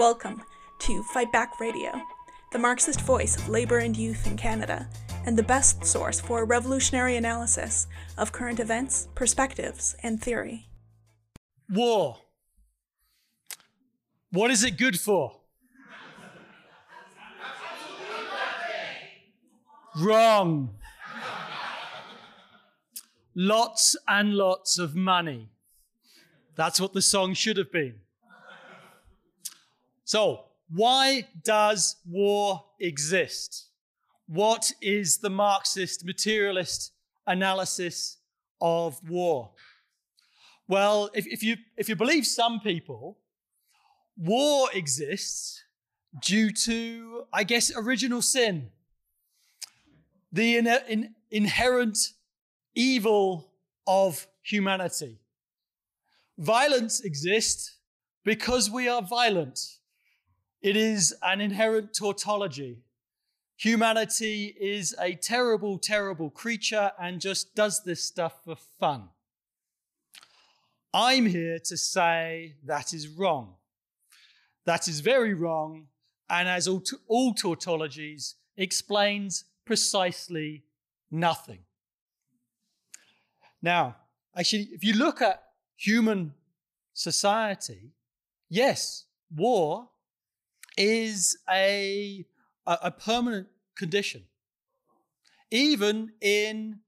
Welcome to Fight Back Radio, the Marxist voice of labor and youth in Canada, and the best source for a revolutionary analysis of current events, perspectives, and theory. War. What is it good for? Wrong. Lots and lots of money. That's what the song should have been. So, why does war exist? What is the Marxist materialist analysis of war? Well, if, if, you, if you believe some people, war exists due to, I guess, original sin, the in, in, inherent evil of humanity. Violence exists because we are violent. It is an inherent tautology. Humanity is a terrible, terrible creature and just does this stuff for fun. I'm here to say that is wrong. That is very wrong, and as all, all tautologies, explains precisely nothing. Now, actually, if you look at human society, yes, war is a, a, a permanent condition. Even in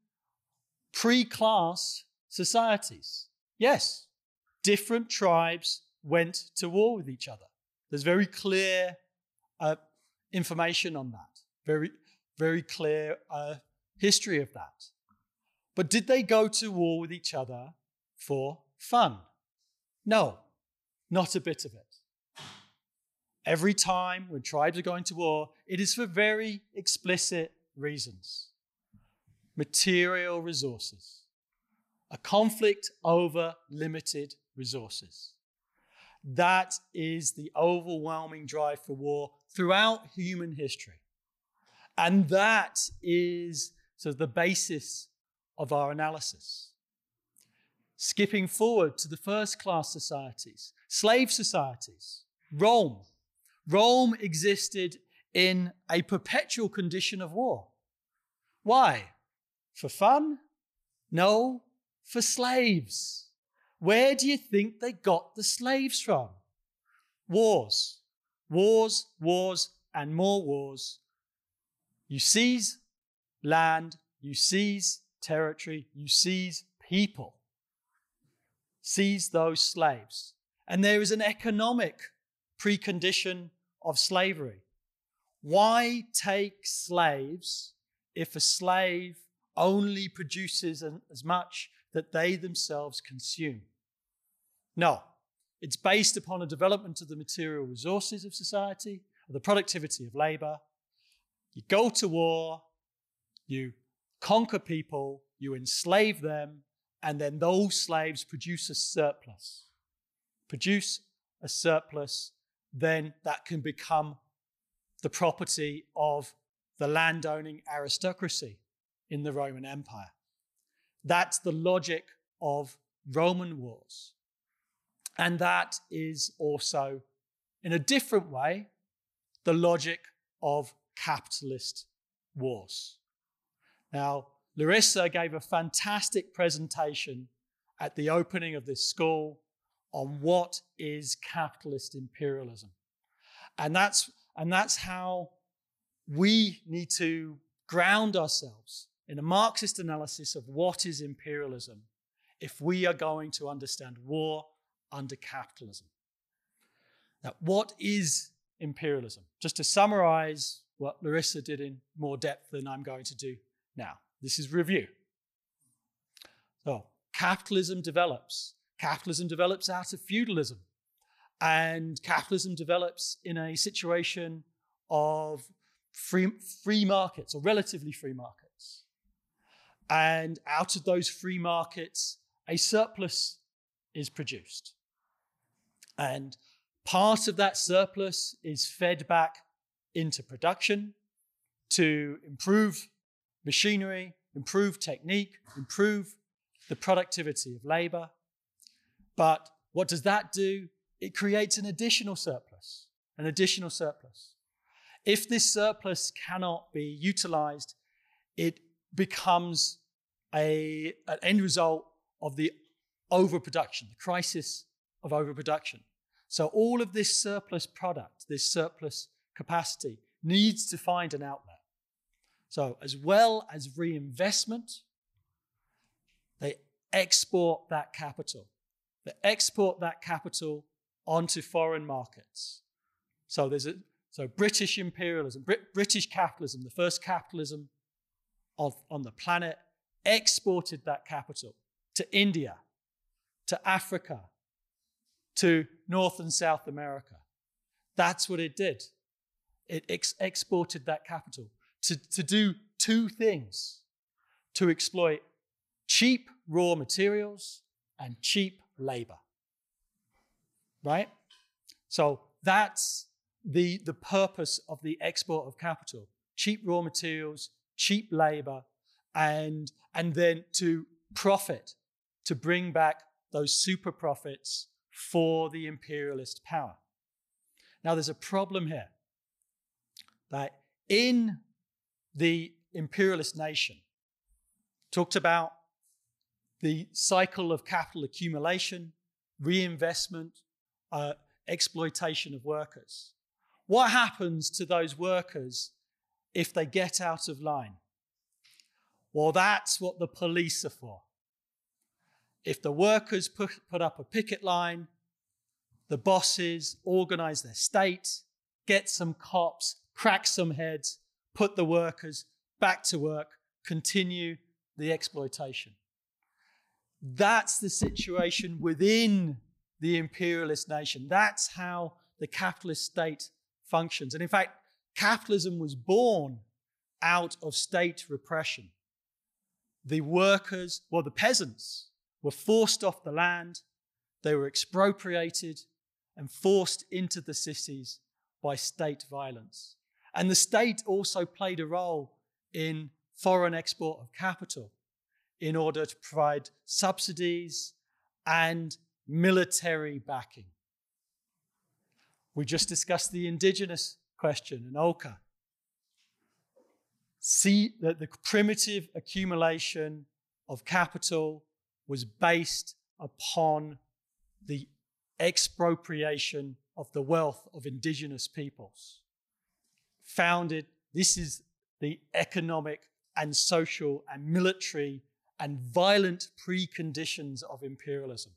pre class societies. Yes, different tribes went to war with each other. There's very clear uh, information on that, very, very clear uh, history of that. But did they go to war with each other for fun? No, not a bit of it. Every time when tribes are going to war, it is for very explicit reasons material resources, a conflict over limited resources. That is the overwhelming drive for war throughout human history. And that is of the basis of our analysis. Skipping forward to the first class societies, slave societies, Rome, Rome existed in a perpetual condition of war. Why? For fun? No, for slaves. Where do you think they got the slaves from? Wars. Wars, wars, and more wars. You seize land, you seize territory, you seize people. Seize those slaves. And there is an economic precondition of slavery. Why take slaves if a slave only produces as much that they themselves consume? No, it's based upon a development of the material resources of society, of the productivity of labor. You go to war, you conquer people, you enslave them, and then those slaves produce a surplus. Produce a surplus then that can become the property of the landowning aristocracy in the Roman Empire. That's the logic of Roman wars. And that is also, in a different way, the logic of capitalist wars. Now, Larissa gave a fantastic presentation at the opening of this school on what is capitalist imperialism. And that's, and that's how we need to ground ourselves in a Marxist analysis of what is imperialism if we are going to understand war under capitalism. Now, what is imperialism? Just to summarize what Larissa did in more depth than I'm going to do now. This is review. So, capitalism develops Capitalism develops out of feudalism, and capitalism develops in a situation of free, free markets or relatively free markets. And out of those free markets, a surplus is produced. And part of that surplus is fed back into production to improve machinery, improve technique, improve the productivity of labor. But what does that do? It creates an additional surplus. an additional surplus. If this surplus cannot be utilized, it becomes a, an end result of the overproduction, the crisis of overproduction. So all of this surplus product, this surplus capacity, needs to find an outlet. So as well as reinvestment, they export that capital. They export that capital onto foreign markets. So there's a so British imperialism, Brit- British capitalism, the first capitalism of, on the planet, exported that capital to India, to Africa, to North and South America. That's what it did. It ex- exported that capital to, to do two things to exploit cheap raw materials and cheap labor. Right? So that's the, the purpose of the export of capital cheap raw materials, cheap labor, and, and then to profit, to bring back those super profits for the imperialist power. Now, there's a problem here that in the imperialist nation, talked about the cycle of capital accumulation, reinvestment, uh, exploitation of workers. What happens to those workers if they get out of line? Well, that's what the police are for. If the workers put, put up a picket line, the bosses organize their state, get some cops, crack some heads, put the workers back to work, continue the exploitation. That's the situation within the imperialist nation. That's how the capitalist state functions. And in fact, capitalism was born out of state repression. The workers, well, the peasants, were forced off the land, they were expropriated and forced into the cities by state violence. And the state also played a role in foreign export of capital in order to provide subsidies and military backing. We just discussed the indigenous question in Oka. See that the primitive accumulation of capital was based upon the expropriation of the wealth of indigenous peoples. Founded, this is the economic and social and military and violent preconditions of imperialism.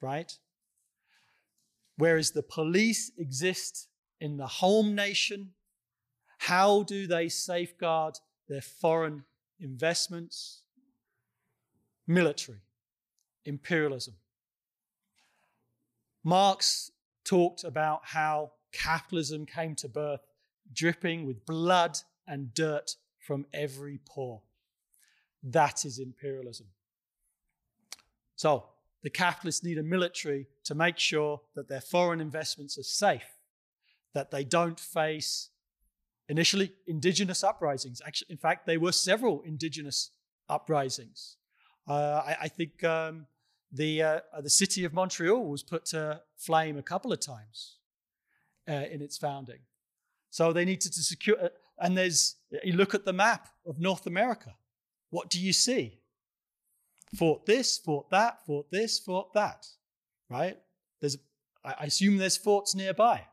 Right? Whereas the police exist in the home nation, how do they safeguard their foreign investments? Military, imperialism. Marx talked about how capitalism came to birth dripping with blood and dirt from every pore. That is imperialism. So, the capitalists need a military to make sure that their foreign investments are safe, that they don't face initially indigenous uprisings. Actually, in fact, there were several indigenous uprisings. Uh, I, I, think um, the uh, the city of Montreal was put to flame a couple of times uh, in its founding. So they needed to secure. Uh, and there's you look at the map of North America. What do you see? fort this, fort that, fort this, fort that, right? There's, I assume there's forts nearby,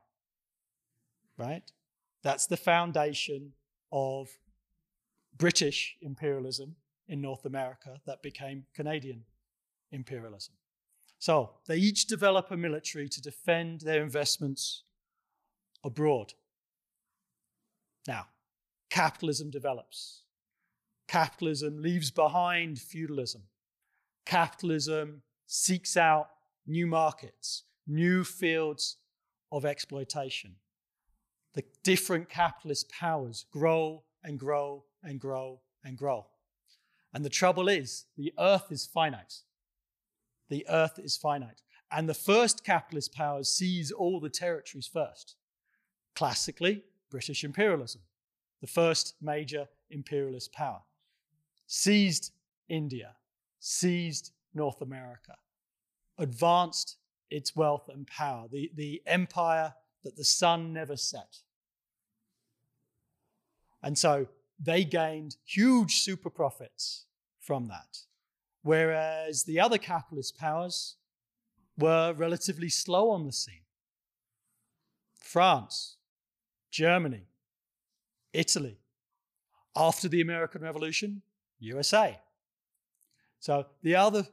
right? That's the foundation of British imperialism in North America that became Canadian imperialism. So they each develop a military to defend their investments abroad. Now, capitalism develops. Capitalism leaves behind feudalism capitalism seeks out new markets, new fields of exploitation. The different capitalist powers grow and grow and grow and grow. And the trouble is, the earth is finite. The earth is finite. And the first capitalist power seize all the territories first. Classically, British imperialism, the first major imperialist power, seized India, seized North America, advanced its wealth and power. The, the empire that the sun never set. And so they gained huge super profits from that. Whereas the other capitalist powers were relatively slow on the scene. France, Germany, Italy. After the American Revolution, USA. So the other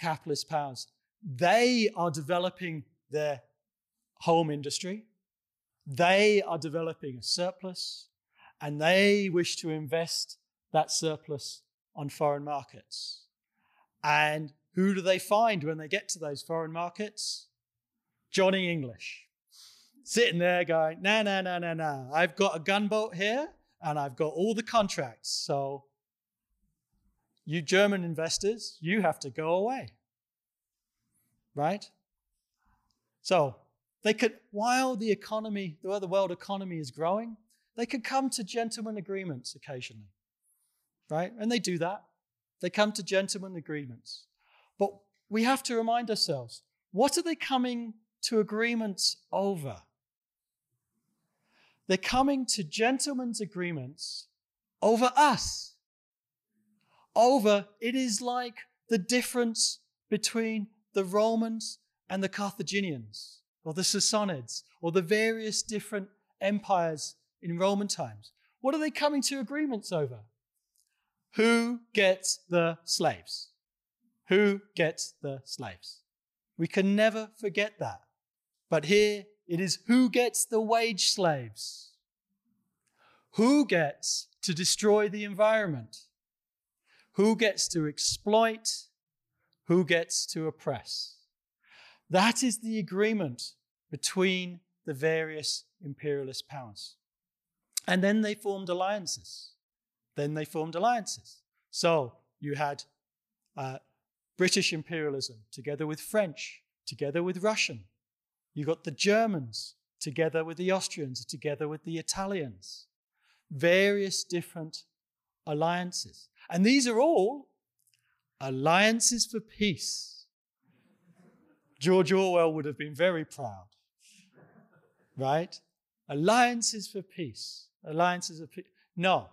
capitalist powers, they are developing their home industry. They are developing a surplus and they wish to invest that surplus on foreign markets. And who do they find when they get to those foreign markets? Johnny English. Sitting there going, no, no, no, no, no. I've got a gunboat here and I've got all the contracts. So, you German investors, you have to go away. Right? So, they could, while the economy, the world economy is growing, they could come to gentlemen agreements occasionally. Right? And they do that. They come to gentlemen agreements. But we have to remind ourselves what are they coming to agreements over? They're coming to gentlemen's agreements over us. Over, it is like the difference between the Romans and the Carthaginians, or the Sassanids, or the various different empires in Roman times. What are they coming to agreements over? Who gets the slaves? Who gets the slaves? We can never forget that. But here it is who gets the wage slaves? Who gets to destroy the environment? Who gets to exploit? Who gets to oppress? That is the agreement between the various imperialist powers. And then they formed alliances. Then they formed alliances. So you had uh, British imperialism together with French, together with Russian. You got the Germans together with the Austrians, together with the Italians. Various different alliances. And these are all alliances for peace. George Orwell would have been very proud, right? Alliances for peace. Alliances of peace. No,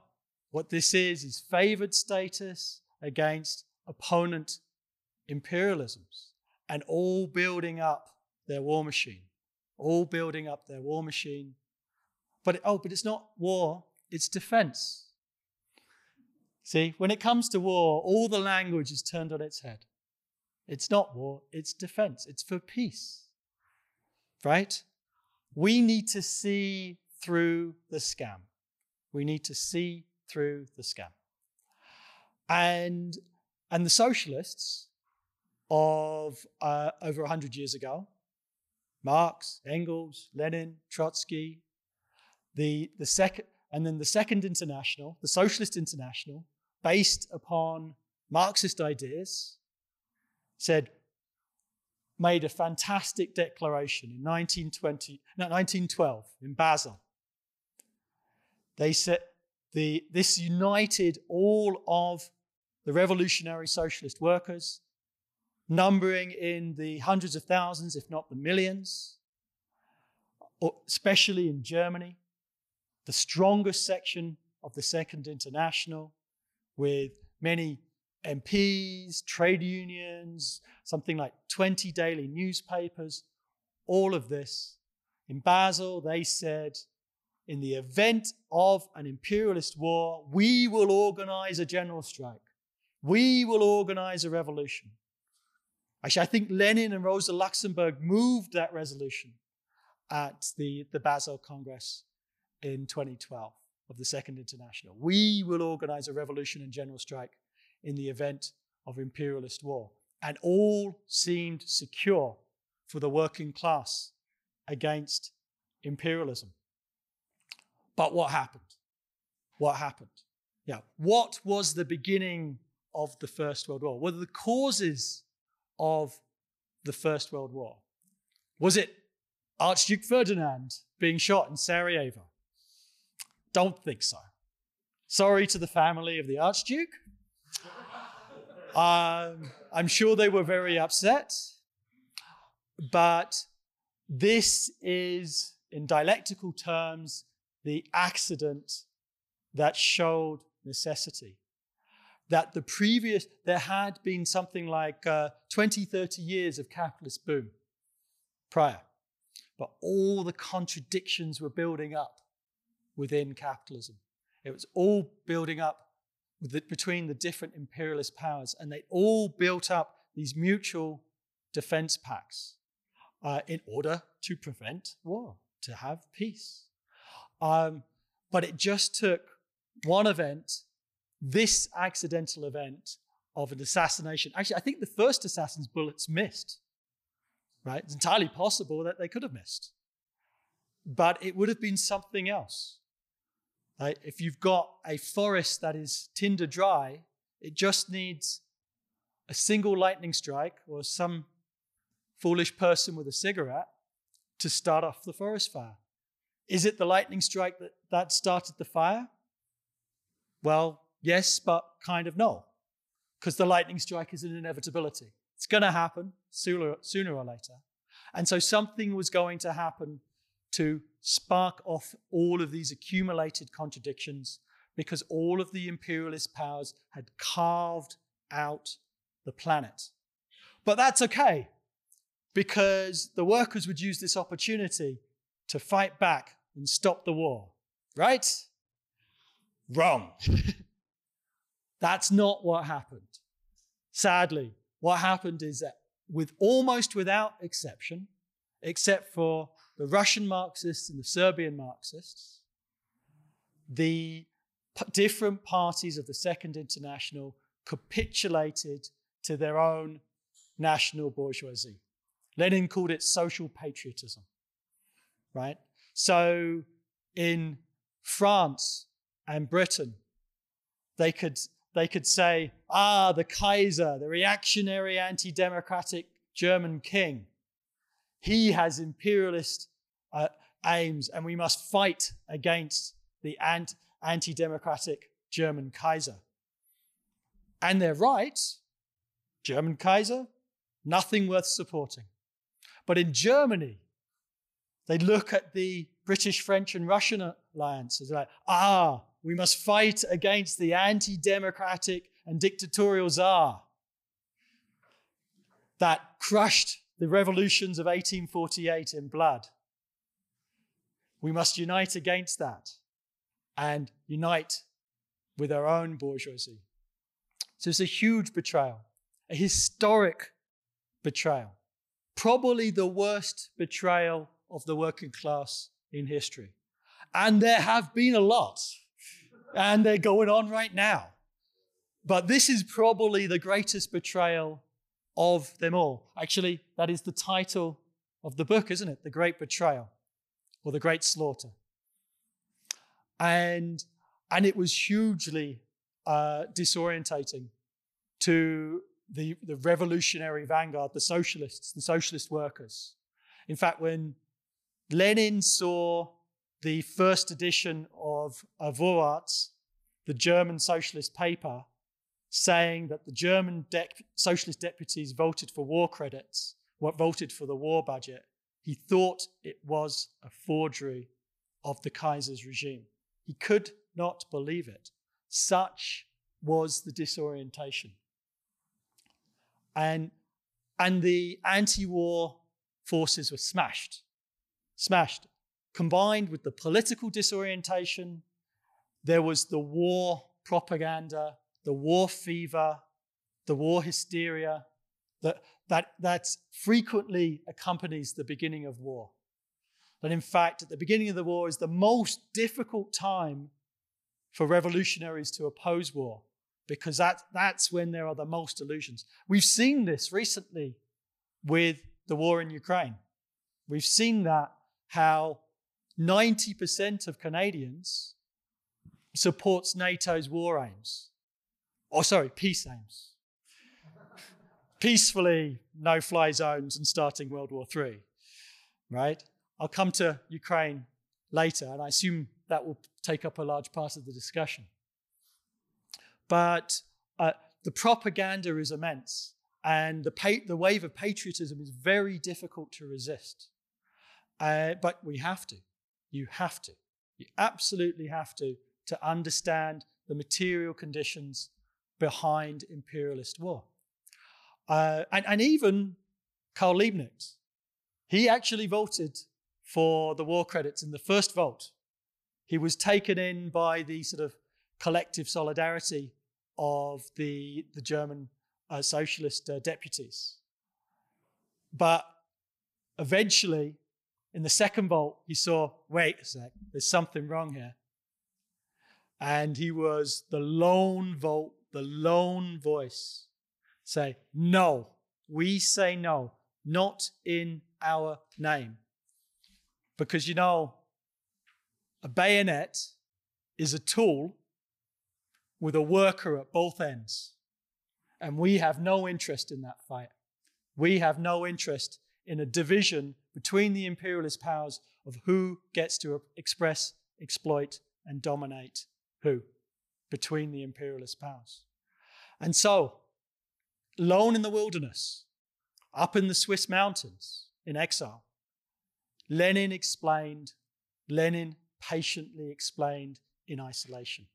what this is, is favored status against opponent imperialisms and all building up their war machine. All building up their war machine. But, oh, but it's not war, it's defense. See, when it comes to war, all the language is turned on its head. It's not war, it's defense, it's for peace. Right? We need to see through the scam. We need to see through the scam. And, and the socialists of uh, over 100 years ago, Marx, Engels, Lenin, Trotsky, the, the second, and then the Second International, the Socialist International, based upon Marxist ideas, said, made a fantastic declaration in 1920, no, 1912 in Basel. They said, the, this united all of the revolutionary socialist workers, numbering in the hundreds of thousands, if not the millions, especially in Germany, the strongest section of the Second International, with many MPs, trade unions, something like 20 daily newspapers, all of this. In Basel, they said in the event of an imperialist war, we will organize a general strike. We will organize a revolution. Actually, I think Lenin and Rosa Luxemburg moved that resolution at the, the Basel Congress in 2012 of the Second International. We will organize a revolution and general strike in the event of imperialist war. And all seemed secure for the working class against imperialism. But what happened? What happened? Yeah. What was the beginning of the First World War? What are the causes of the First World War? Was it Archduke Ferdinand being shot in Sarajevo? Don't think so. Sorry to the family of the Archduke. Um, I'm sure they were very upset. But this is in dialectical terms, the accident that showed necessity. That the previous, there had been something like uh, 20, 30 years of capitalist boom prior, but all the contradictions were building up within capitalism. It was all building up the, between the different imperialist powers, and they all built up these mutual defense pacts uh, in order to prevent war, to have peace. Um, but it just took one event, this accidental event of an assassination. Actually, I think the first assassin's bullets missed, right? It's entirely possible that they could have missed. But it would have been something else. If you've got a forest that is tinder dry, it just needs a single lightning strike or some foolish person with a cigarette to start off the forest fire. Is it the lightning strike that, that started the fire? Well, yes, but kind of no, because the lightning strike is an inevitability. It's going to happen sooner, sooner or later. And so something was going to happen to spark off all of these accumulated contradictions because all of the imperialist powers had carved out the planet. But that's okay because the workers would use this opportunity to fight back and stop the war, right? Wrong. That's not what happened. Sadly, what happened is that with almost without exception, except for the Russian Marxists and the Serbian Marxists, the p- different parties of the Second International capitulated to their own national bourgeoisie. Lenin called it social patriotism, right? So in France and Britain, they could, they could say, ah, the Kaiser, the reactionary, anti democratic German king, he has imperialist uh, aims, and we must fight against the anti democratic German Kaiser. And they're right. German Kaiser, nothing worth supporting. But in Germany, they look at the British, French, and Russian alliance as like, ah, we must fight against the anti democratic and dictatorial czar that crushed the revolutions of 1848 in blood. We must unite against that and unite with our own bourgeoisie. So it's a huge betrayal, a historic betrayal, probably the worst betrayal of the working class in history. And there have been a lot, and they're going on right now. But this is probably the greatest betrayal of them all. Actually, that is the title of the book, isn't it? The Great Betrayal or The Great Slaughter. And, and it was hugely uh, disorientating to the, the revolutionary vanguard, the socialists, the socialist workers. In fact, when Lenin saw the first edition of Vorwärts, the German socialist paper, saying that the German de- socialist deputies voted for war credits, what voted for the war budget, he thought it was a forgery of the Kaiser's regime. He could not believe it. Such was the disorientation. And, and the anti war forces were smashed smashed. Combined with the political disorientation, there was the war propaganda, the war fever, the war hysteria that, that, that frequently accompanies the beginning of war. That in fact, at the beginning of the war is the most difficult time for revolutionaries to oppose war because that, that's when there are the most illusions. We've seen this recently with the war in Ukraine. We've seen that how 90% of Canadians supports NATO's war aims. Oh, sorry, peace aims. Peacefully, no fly zones and starting World War III, right? I'll come to Ukraine later, and I assume that will take up a large part of the discussion. But uh, the propaganda is immense, and the, pa- the wave of patriotism is very difficult to resist. Uh, but we have to. You have to. You absolutely have to to understand the material conditions behind imperialist war. Uh, and, and even Karl Liebknecht, he actually voted for the war credits in the first vote. He was taken in by the sort of collective solidarity of the, the German uh, socialist uh, deputies. But eventually, in the second vote, he saw wait a sec, there's something wrong here. And he was the lone vote, the lone voice say, no, we say no, not in our name. Because you know, a bayonet is a tool with a worker at both ends. And we have no interest in that fight. We have no interest in a division between the imperialist powers of who gets to express, exploit, and dominate who between the imperialist powers. And so, alone in the wilderness, up in the Swiss mountains, in exile, Lenin explained, Lenin patiently explained in isolation.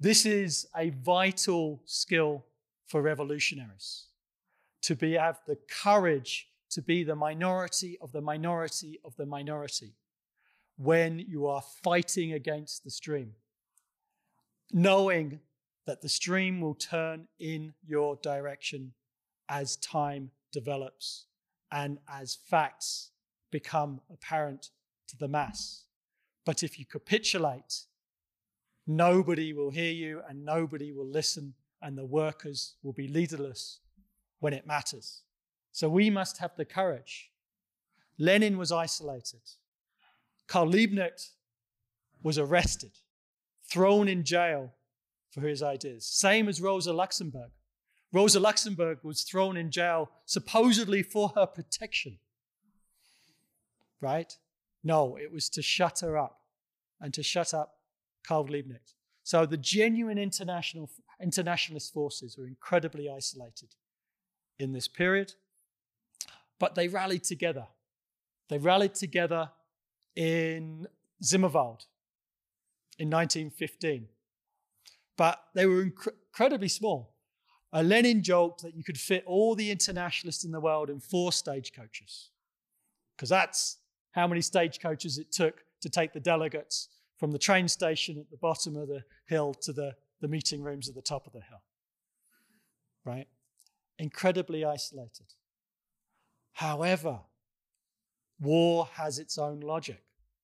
This is a vital skill for revolutionaries to be have the courage to be the minority of the minority of the minority when you are fighting against the stream, knowing that the stream will turn in your direction as time develops and as facts become apparent to the mass. But if you capitulate, nobody will hear you and nobody will listen, and the workers will be leaderless when it matters. So we must have the courage. Lenin was isolated. Karl Liebknecht was arrested, thrown in jail for his ideas. Same as Rosa Luxemburg. Rosa Luxemburg was thrown in jail supposedly for her protection. Right? No, it was to shut her up and to shut up Karl Liebknecht. So the genuine international internationalist forces were incredibly isolated in this period, but they rallied together. They rallied together in Zimmerwald in 1915. But they were inc- incredibly small. Uh, Lenin joked that you could fit all the internationalists in the world in four stagecoaches, because that's how many stagecoaches it took to take the delegates from the train station at the bottom of the hill to the, the meeting rooms at the top of the hill. Right? Incredibly isolated. However, war has its own logic.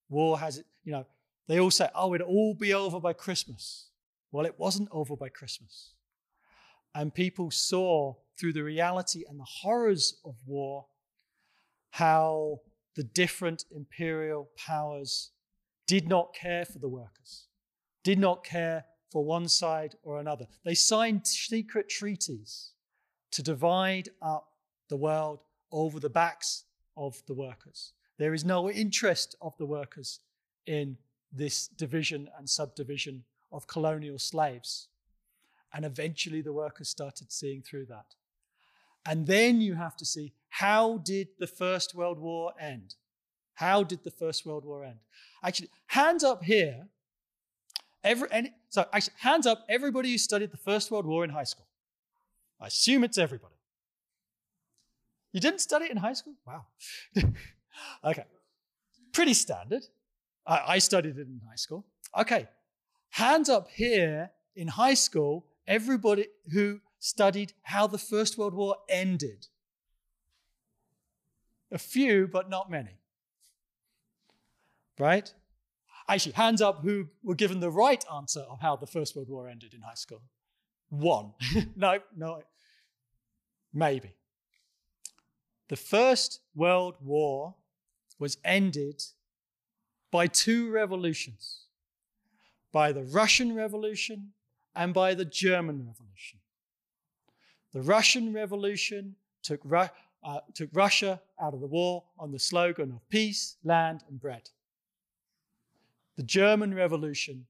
War has it, you know, they all say, oh, it'll all be over by Christmas. Well, it wasn't over by Christmas. And people saw through the reality and the horrors of war how the different imperial powers did not care for the workers, did not care for one side or another. They signed secret treaties to divide up the world over the backs of the workers. There is no interest of the workers in this division and subdivision of colonial slaves. And eventually the workers started seeing through that. And then you have to see how did the First World War end? How did the First World War end? Actually, hands up here. Every, any, so, actually, hands up everybody who studied the First World War in high school. I assume it's everybody. You didn't study it in high school? Wow. okay. Pretty standard. I, studied it in high school. Okay. Hands up here in high school, everybody who studied how the First World War ended. A few, but not many right? Actually, hands up who were given the right answer of how the First World War ended in high school. One. no, no, maybe. The First World War was ended by two revolutions by the Russian Revolution and by the German Revolution. The Russian Revolution took, Ru- uh, took Russia out of the war on the slogan of peace, land, and bread the German Revolution.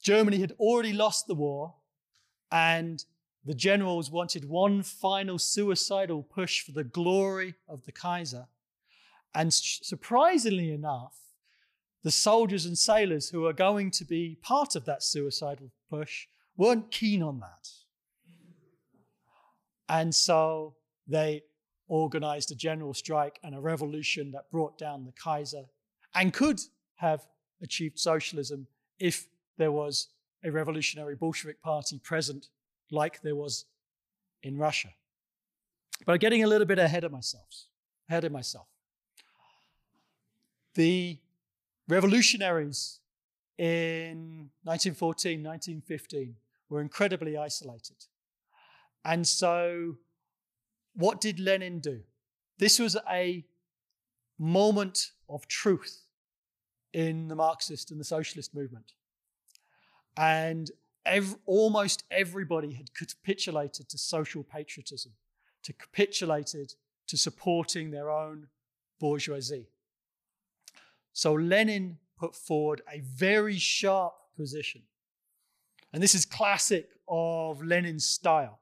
Germany had already lost the war, and the generals wanted one final suicidal push for the glory of the Kaiser. And surprisingly enough, the soldiers and sailors who are going to be part of that suicidal push weren't keen on that. And so they organized a general strike and a revolution that brought down the Kaiser and could have achieved socialism if there was a revolutionary Bolshevik party present, like there was in Russia. But I'm getting a little bit ahead of myself. Ahead of myself. The revolutionaries in 1914, 1915 were incredibly isolated. And so, what did Lenin do? This was a moment of truth in the Marxist and the socialist movement. And ev- almost everybody had capitulated to social patriotism, to capitulated to supporting their own bourgeoisie. So Lenin put forward a very sharp position. And this is classic of Lenin's style,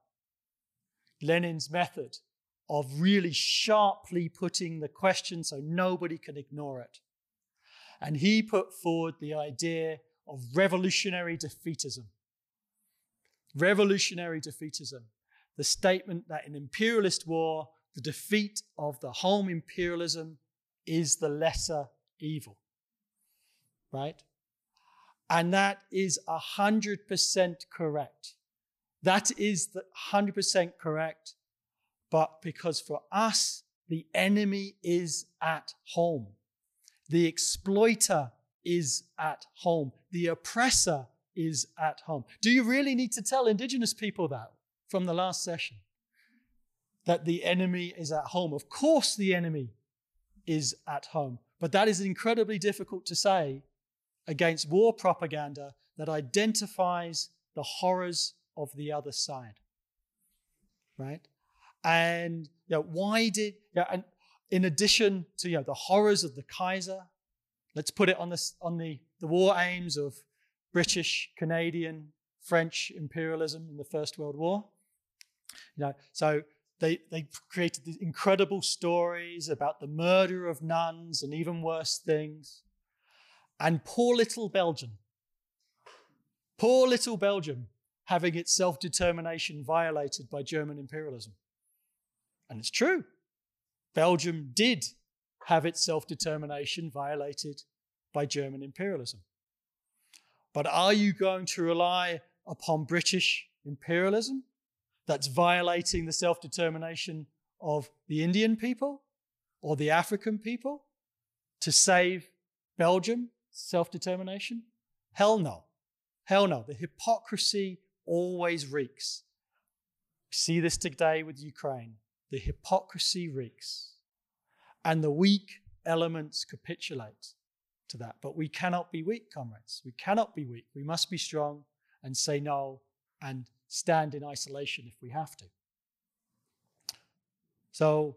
Lenin's method of really sharply putting the question so nobody can ignore it. And he put forward the idea of revolutionary defeatism. Revolutionary defeatism. The statement that in imperialist war, the defeat of the home imperialism is the lesser evil. Right? And that is 100% correct. That is the 100% correct. But because for us, the enemy is at home. The exploiter is at home. The oppressor is at home. Do you really need to tell Indigenous people that from the last session? That the enemy is at home. Of course, the enemy is at home. But that is incredibly difficult to say against war propaganda that identifies the horrors of the other side. Right? And you know, why did, you know, and in addition to you know, the horrors of the Kaiser, let's put it on, this, on the, the war aims of British, Canadian, French imperialism in the First World War. You know, so they, they created these incredible stories about the murder of nuns and even worse things. And poor little Belgium, poor little Belgium, having its self determination violated by German imperialism. And it's true. Belgium did have its self determination violated by German imperialism. But are you going to rely upon British imperialism that's violating the self determination of the Indian people or the African people to save Belgium self determination? Hell no. Hell no. The hypocrisy always reeks. We see this today with Ukraine. The hypocrisy reeks. And the weak elements capitulate to that. But we cannot be weak, comrades. We cannot be weak. We must be strong and say no and stand in isolation if we have to. So,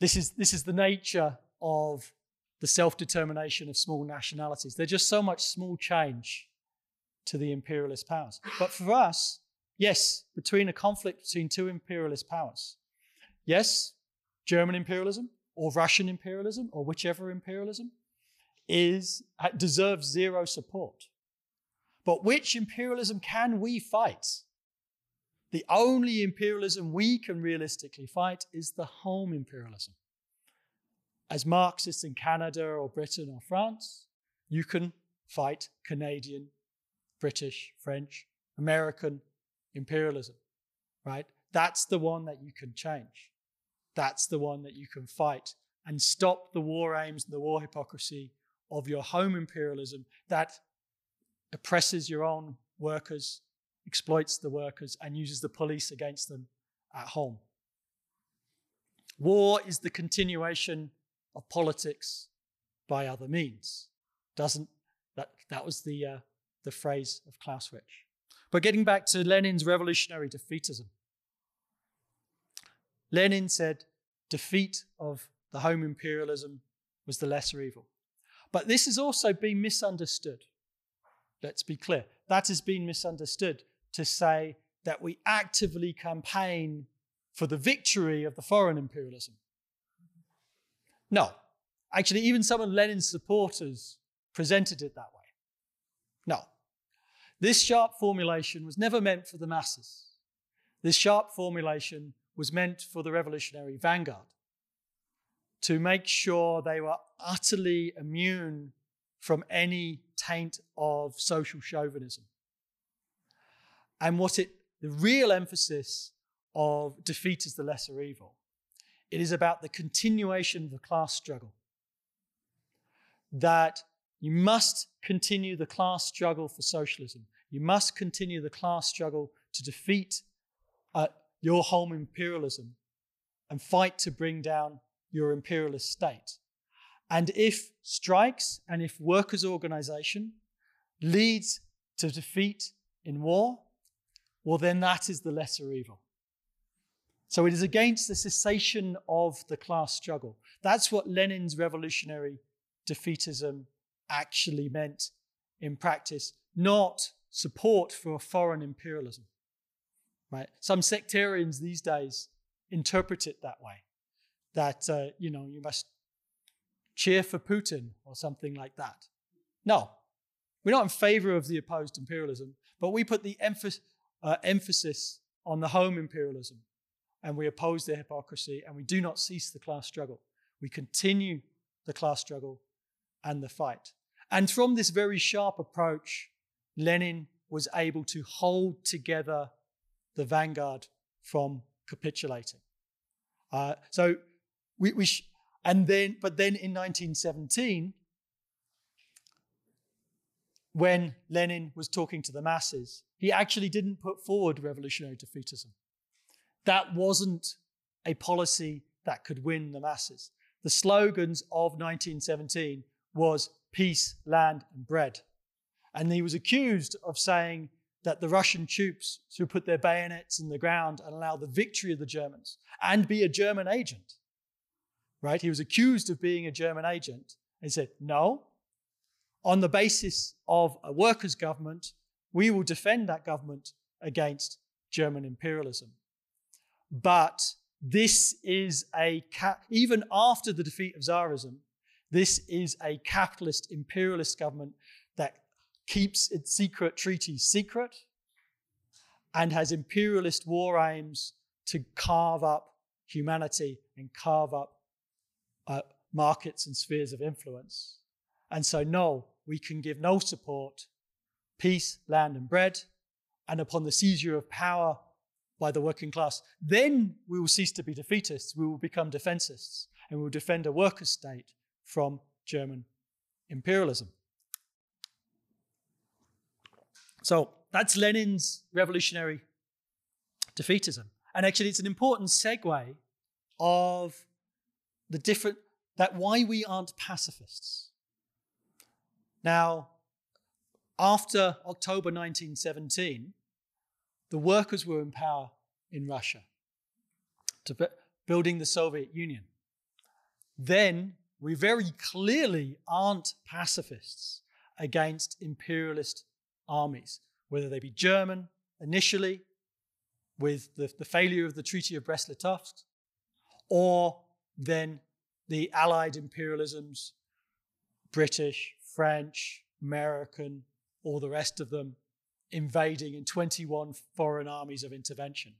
this is, this is the nature of the self determination of small nationalities. They're just so much small change to the imperialist powers. But for us, yes, between a conflict between two imperialist powers, yes, German imperialism or Russian imperialism or whichever imperialism is deserves zero support. But which imperialism can we fight? The only imperialism we can realistically fight is the home imperialism. As Marxists in Canada or Britain or France, you can fight Canadian, British, French, American imperialism, right? That's the one that you can change. That's the one that you can fight and stop the war aims and the war hypocrisy of your home imperialism that oppresses your own workers, exploits the workers, and uses the police against them at home. War is the continuation of politics by other means. Doesn't that that was the uh, the phrase of Clausewitz. But getting back to Lenin's revolutionary defeatism. Lenin said defeat of the home imperialism was the lesser evil. But this has also been misunderstood. Let's be clear. That has been misunderstood to say that we actively campaign for the victory of the foreign imperialism. No, actually, even some of Lenin's supporters presented it that way. No. This sharp formulation was never meant for the masses. This sharp formulation was meant for the revolutionary vanguard to make sure they were utterly immune from any taint of social chauvinism. And what it, the real emphasis of defeat is the lesser evil, it is about the continuation of the class struggle. That you must continue the class struggle for socialism. You must continue the class struggle to defeat uh, your home imperialism and fight to bring down your imperialist state. And if strikes and if workers' organization leads to defeat in war, well, then that is the lesser evil. So it is against the cessation of the class struggle. That's what Lenin's revolutionary defeatism actually meant in practice, not support for foreign imperialism. Right? Some sectarians these days interpret it that way that, uh, you know, you must cheer for Putin or something like that. No, we're not in favor of the opposed imperialism, but we put the emph- uh, emphasis on the home imperialism and we oppose their hypocrisy and we do not cease the class struggle. We continue the class struggle and the fight. And from this very sharp approach, Lenin was able to hold together the vanguard from capitulating. Uh, so we, we sh- and then, but then in 1917, when Lenin was talking to the masses, he actually didn't put forward revolutionary defeatism. That wasn't a policy that could win the masses. The slogans of 1917 was peace, land, and bread. And he was accused of saying that the Russian troops should put their bayonets in the ground and allow the victory of the Germans and be a German agent right? He was accused of being a German agent. He said, no, on the basis of a workers' government, we will defend that government against German imperialism. But this is a, even after the defeat of Tsarism, this is a capitalist imperialist government that keeps its secret treaties secret and has imperialist war aims to carve up humanity and carve up uh, markets and spheres of influence. And so, no, we can give no support, peace, land, and bread, and upon the seizure of power by the working class, then we will cease to be defeatists. We will become defensists, and we will defend a worker state from German imperialism. So that's Lenin's revolutionary defeatism. And actually, it's an important segue of the different, that why we aren't pacifists. Now, after October 1917, the workers were in power in Russia, to building the Soviet Union. Then we very clearly aren't pacifists against imperialist armies, whether they be German initially with the, the failure of the Treaty of Brest-Litovsk, or then the Allied imperialisms, British, French, American, all the rest of them, invading in 21 foreign armies of intervention.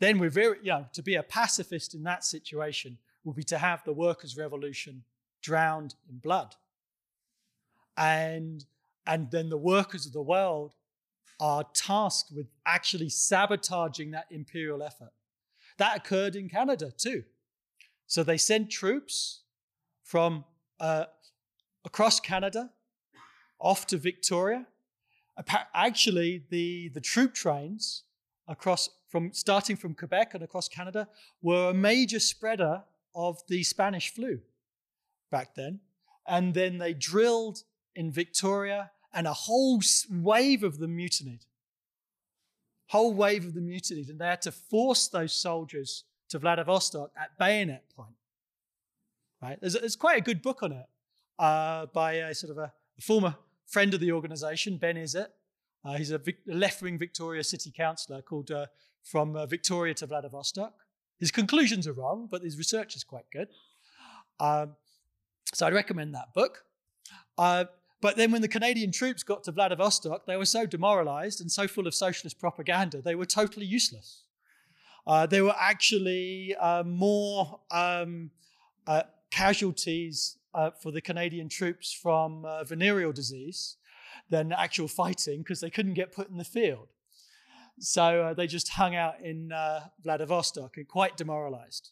Then we're very, you know, to be a pacifist in that situation would be to have the workers' revolution drowned in blood. And, and then the workers of the world are tasked with actually sabotaging that imperial effort. That occurred in Canada too. So they sent troops from uh, across Canada off to Victoria. Actually, the, the troop trains across from starting from Quebec and across Canada were a major spreader of the Spanish flu back then. And then they drilled in Victoria, and a whole wave of them mutinied. Whole wave of them mutinied, and they had to force those soldiers to Vladivostok at bayonet point. Right? There's, there's quite a good book on it uh, by a sort of a, former friend of the organization, Ben Isitt. Uh, he's a, Vic- a left-wing Victoria city councillor called uh, From uh, Victoria to Vladivostok. His conclusions are wrong, but his research is quite good. Um, So I'd recommend that book. Uh, but then when the Canadian troops got to Vladivostok, they were so demoralized and so full of socialist propaganda, they were totally useless. Uh, there were actually more um, casualties uh, for the Canadian troops from uh, venereal disease than actual fighting because they couldn't get put in the field. So uh, they just hung out in Vladivostok and quite demoralized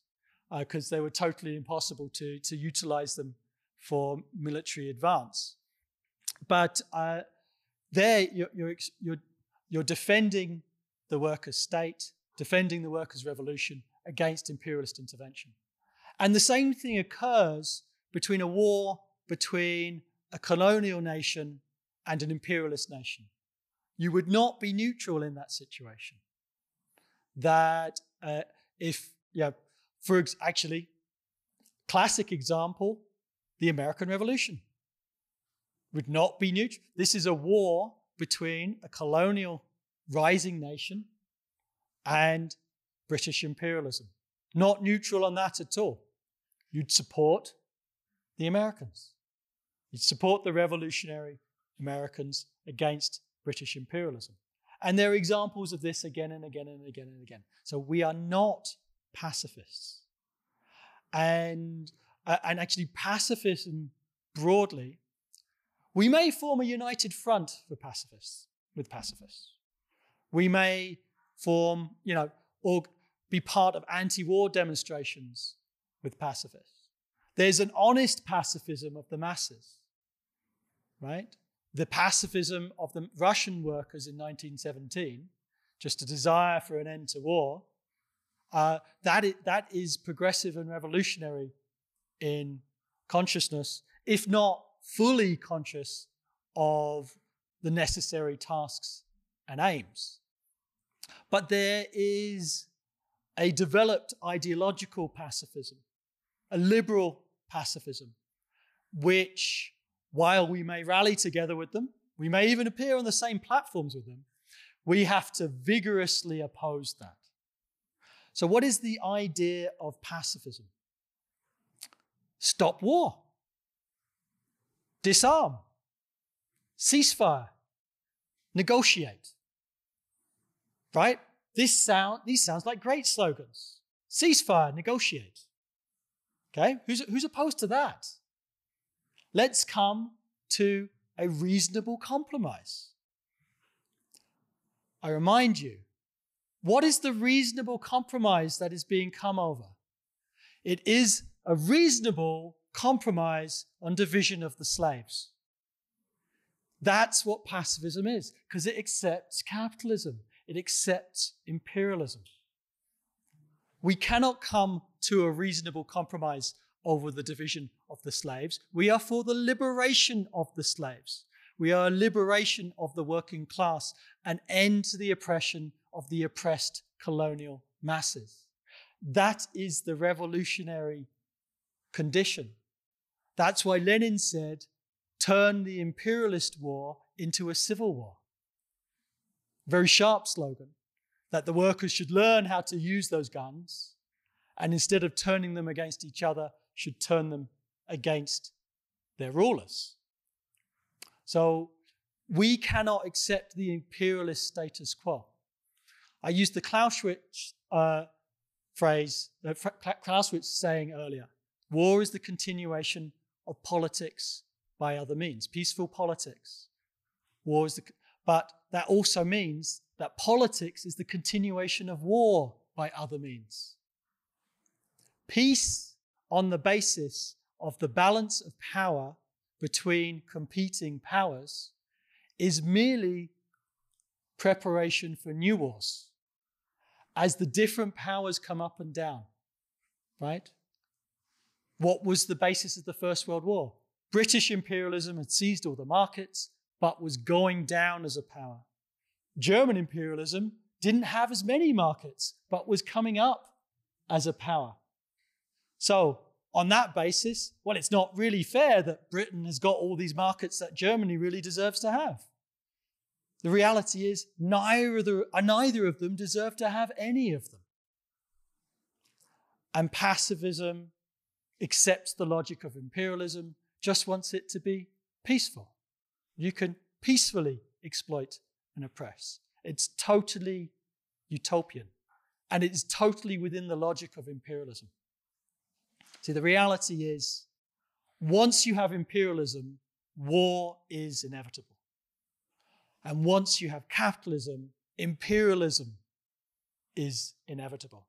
because they were totally impossible to, to utilize them for military advance. But uh, there, you're, you're, you're, you're defending the workers' state, defending the workers' revolution against imperialist intervention. And the same thing occurs between a war between a colonial nation and an imperialist nation. You would not be neutral in that situation. That uh, if, yeah, for ex- actually, classic example, the American Revolution would not be neutral. This is a war between a colonial rising nation and British imperialism. Not neutral on that at all. You'd support the Americans. You'd support the revolutionary Americans against British imperialism. And there are examples of this again and again and again and again. So we are not pacifists. And, uh, and actually, pacifism broadly we may form a united front for pacifists, with pacifists. We may form, you know, or be part of anti war demonstrations with pacifists. There's an honest pacifism of the masses, right? The pacifism of the Russian workers in 1917, just a desire for an end to war, uh, that, is, that is progressive and revolutionary in consciousness, if not fully conscious of the necessary tasks and aims. But there is a developed ideological pacifism, a liberal pacifism, which, while we may rally together with them, we may even appear on the same platforms with them, we have to vigorously oppose that. So, what is the idea of pacifism? Stop war disarm, ceasefire, negotiate. Right? This sound, these sounds like great slogans. Ceasefire, negotiate. Okay? Who's, who's opposed to that? Let's come to a reasonable compromise. I remind you, what is the reasonable compromise that is being come over? It is a reasonable compromise on division of the slaves. That's what pacifism is, because it accepts capitalism, it accepts imperialism. We cannot come to a reasonable compromise over the division of the slaves. We are for the liberation of the slaves. We are a liberation of the working class, an end to the oppression of the oppressed colonial masses. That is the revolutionary condition. That's why Lenin said, turn the imperialist war into a civil war. Very sharp slogan that the workers should learn how to use those guns and instead of turning them against each other, should turn them against their rulers. So we cannot accept the imperialist status quo. I used the Clausewitz uh, phrase, uh, Clausewitz saying earlier war is the continuation of politics by other means, peaceful politics. War is the, but that also means that politics is the continuation of war by other means. Peace on the basis of the balance of power between competing powers is merely preparation for new wars as the different powers come up and down, right? What was the basis of the First World War? British imperialism had seized all the markets, but was going down as a power. German imperialism didn't have as many markets, but was coming up as a power. So, on that basis, well, it's not really fair that Britain has got all these markets that Germany really deserves to have. The reality is, neither, uh, neither of them deserve to have any of them. And pacifism accepts the logic of imperialism, just wants it to be peaceful. You can peacefully exploit and oppress. It's totally utopian. And it's totally within the logic of imperialism. See, the reality is once you have imperialism, war is inevitable. And once you have capitalism, imperialism is inevitable.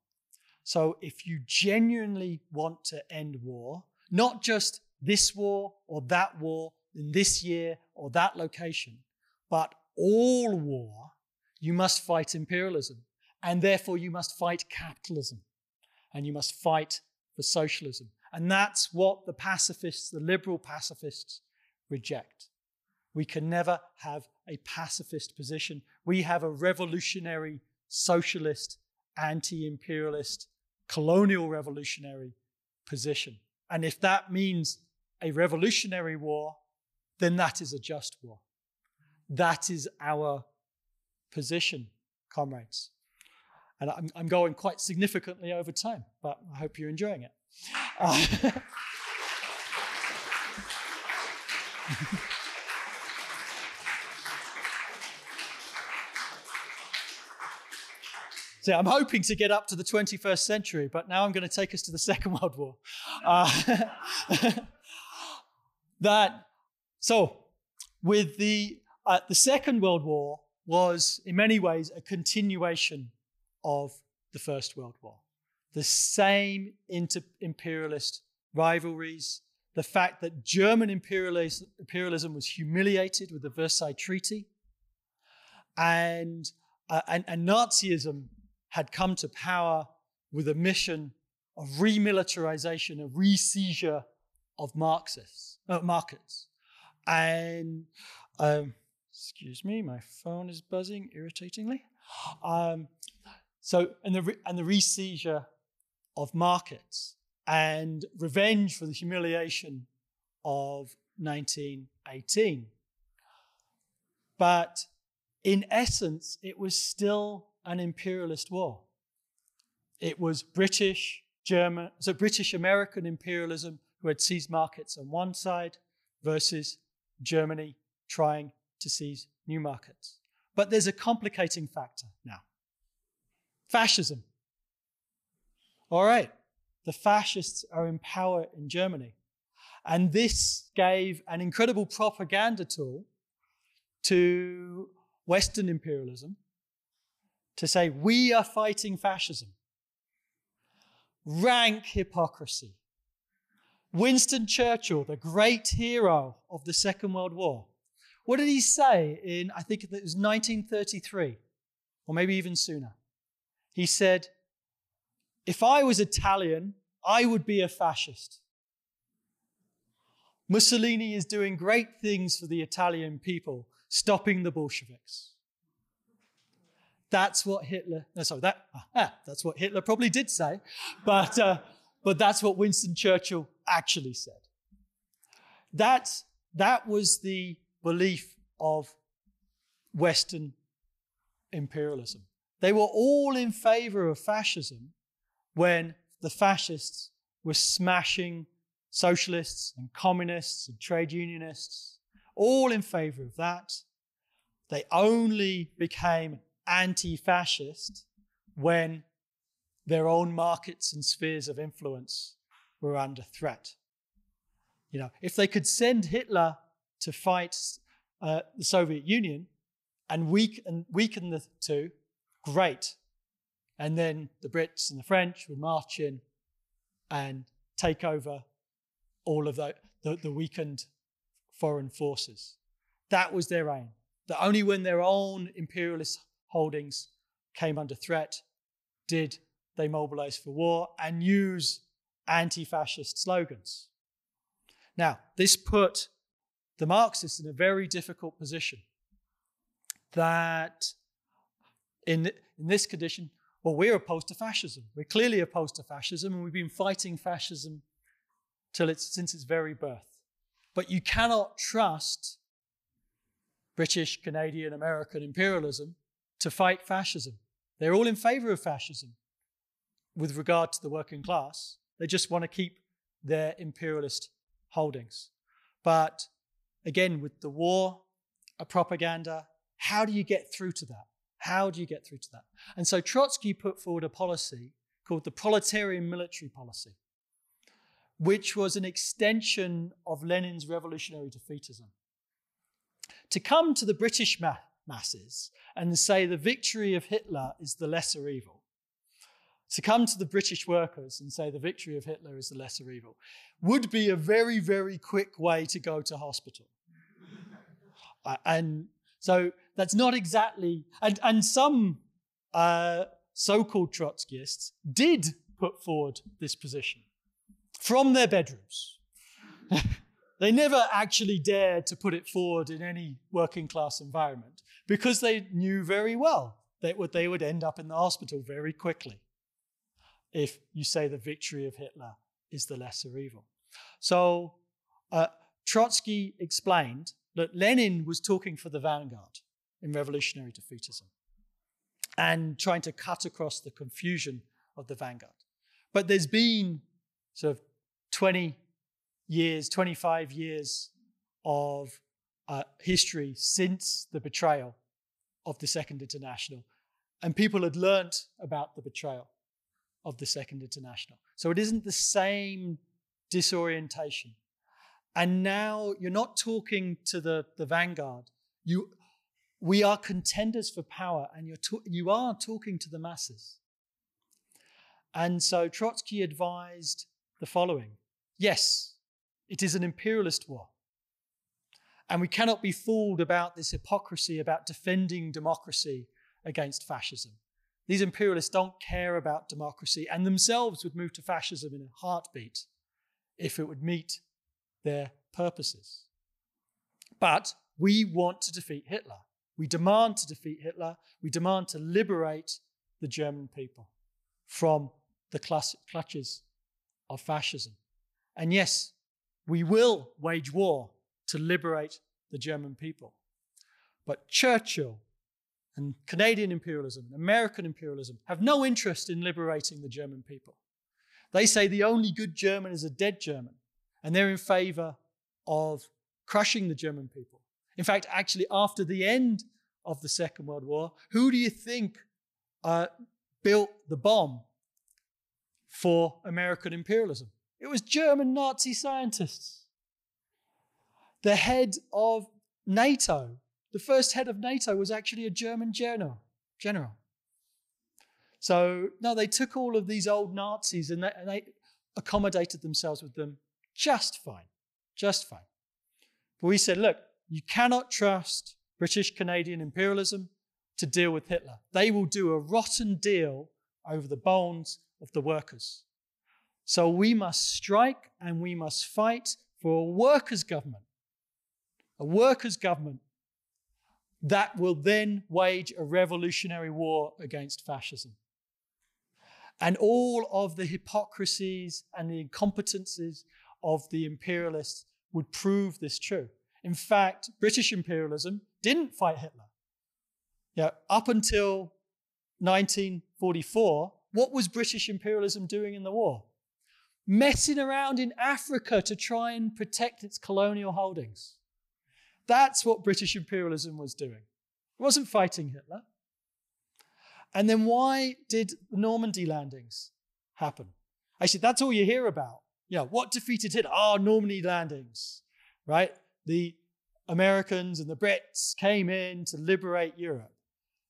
So if you genuinely want to end war, not just this war or that war in this year or that location, but all war, you must fight imperialism. And therefore, you must fight capitalism. And you must fight for socialism. And that's what the pacifists, the liberal pacifists, reject. We can never have a pacifist position. We have a revolutionary, socialist, anti imperialist, colonial revolutionary position. And if that means a revolutionary war, then that is a just war. That is our position, comrades. And I'm, I'm going quite significantly over time, but I hope you're enjoying it. Uh, So I'm hoping to get up to the 21st century, but now I'm going to take us to the Second World War. Uh, that so with the uh, the Second World War was in many ways a continuation of the First World War. The same inter- imperialist rivalries, the fact that German imperialism, imperialism was humiliated with the Versailles Treaty, and, uh, and, and Nazism had come to power with a mission of remilitarization, of re-seizure of Marxists, uh, markets. And, um, excuse me, my phone is buzzing irritatingly. Um, so, and the, and the re-seizure of markets and revenge for the humiliation of 1918. But in essence, it was still an imperialist war. It was British, German, so British American imperialism who had seized markets on one side versus Germany trying to seize new markets. But there's a complicating factor now fascism. All right, the fascists are in power in Germany. And this gave an incredible propaganda tool to Western imperialism to say, we are fighting fascism. Rank hypocrisy. Winston Churchill, the great hero of the Second World War, what did he say in, I think it was 1933, or maybe even sooner? He said, If I was Italian, I would be a fascist. Mussolini is doing great things for the Italian people, stopping the Bolsheviks. That's what Hitler, no, sorry, that, ah, that's what Hitler probably did say, but, uh, but that's what Winston Churchill actually said. That, that was the belief of Western imperialism. They were all in favor of fascism when the fascists were smashing socialists and communists and trade unionists, all in favor of that. They only became anti fascist when their own markets and spheres of influence were under threat. You know, if they could send Hitler to fight uh, the Soviet Union and, weak, and weaken the two, great. And then the Brits and the French would march in and take over all of the, the, the weakened foreign forces. That was their aim. That only when their own imperialist holdings came under threat did they mobilize for war and use anti fascist slogans. Now, this put the Marxists in a very difficult position. That in, in this condition, well, we're opposed to fascism. We're clearly opposed to fascism, and we've been fighting fascism till it's, since its very birth. But you cannot trust British, Canadian, American imperialism to fight fascism. They're all in favor of fascism with regard to the working class. They just want to keep their imperialist holdings. But again, with the war, a propaganda, how do you get through to that? How do you get through to that? And so Trotsky put forward a policy called the proletarian military policy, which was an extension of Lenin's revolutionary defeatism. To come to the British ma- masses and say the victory of Hitler is the lesser evil, to come to the British workers and say the victory of Hitler is the lesser evil, would be a very, very quick way to go to hospital. uh, and so that's not exactly, and, and some uh, so called Trotskyists did put forward this position from their bedrooms. they never actually dared to put it forward in any working class environment because they knew very well that they would end up in the hospital very quickly if you say the victory of Hitler is the lesser evil. So uh, Trotsky explained that Lenin was talking for the vanguard in revolutionary defeatism and trying to cut across the confusion of the vanguard. But there's been sort of 20 years, 25 years of uh, history since the betrayal of the Second International. And people had learnt about the betrayal of the Second International. So it isn't the same disorientation. And now you're not talking to the, the vanguard. You, we are contenders for power, and you're to, you are talking to the masses. And so Trotsky advised the following Yes, it is an imperialist war. And we cannot be fooled about this hypocrisy about defending democracy against fascism. These imperialists don't care about democracy and themselves would move to fascism in a heartbeat if it would meet their purposes. But we want to defeat Hitler. We demand to defeat Hitler. We demand to liberate the German people from the clutches of fascism. And yes, we will wage war to liberate the German people. But Churchill and Canadian imperialism American imperialism have no interest in liberating the German people. They say the only good German is a dead German, and they're in favor of crushing the German people. In fact, actually, after the end of the Second World War, who do you think uh, built the bomb for American imperialism? It was German Nazi scientists. The head of NATO the first head of NATO was actually a German general. general. So, no, they took all of these old Nazis and they, and they accommodated themselves with them just fine. Just fine. But we said, look, you cannot trust British Canadian imperialism to deal with Hitler. They will do a rotten deal over the bones of the workers. So we must strike and we must fight for a workers' government. A workers' government that will then wage a revolutionary war against fascism. And all of the hypocrisies and the incompetencies of the imperialists would prove this true. In fact, British imperialism didn't fight Hitler. Yeah, up until 1944, what was British imperialism doing in the war? Messing around in Africa to try and protect its colonial holdings. That's what British imperialism was doing. It wasn't fighting Hitler. And then why did the Normandy landings happen? Actually, that's all you hear about. Yeah, what defeated Hitler? Oh, Normandy landings, right? The Americans and the Brits came in to liberate Europe.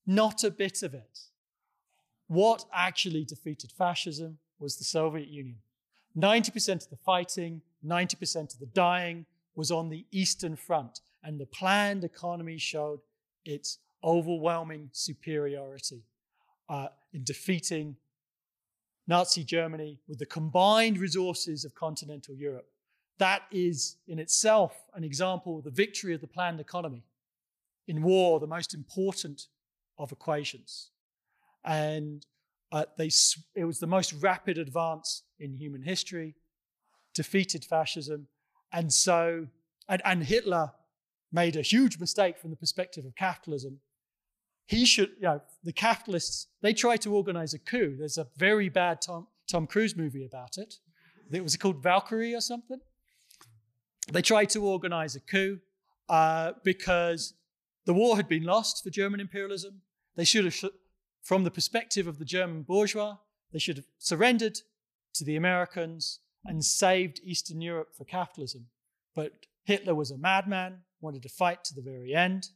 Not a bit of it. What actually defeated fascism was the Soviet Union. 90% of the fighting, 90% of the dying was on the Eastern Front and the planned economy showed its overwhelming superiority uh, in defeating Nazi Germany with the combined resources of continental Europe. That is in itself an example of the victory of the planned economy. In war, the most important of equations. And uh, they, it was the most rapid advance in human history, defeated fascism. And so, and, and Hitler made a huge mistake from the perspective of capitalism. He should, you know, the capitalists, they try to organize a coup. There's a very bad Tom, Tom Cruise movie about it. it was called Valkyrie or something. They tried to organize a coup uh, because the war had been lost for German imperialism. They should have, from the perspective of the German bourgeois, they should have surrendered to the Americans and saved Eastern Europe for capitalism. But Hitler was a madman, wanted to fight to the very end,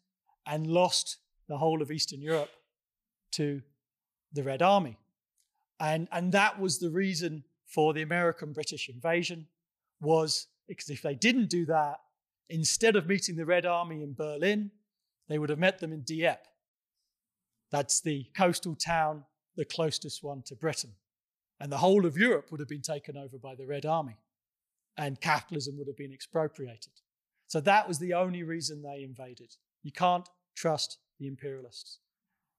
and lost the whole of Eastern Europe to the Red Army. And, and that was the reason for the American British invasion was because if they didn't do that, instead of meeting the Red Army in Berlin, they would have met them in Dieppe. That's the coastal town, the closest one to Britain. And the whole of Europe would have been taken over by the Red Army, and capitalism would have been expropriated. So that was the only reason they invaded. You can't trust the imperialists.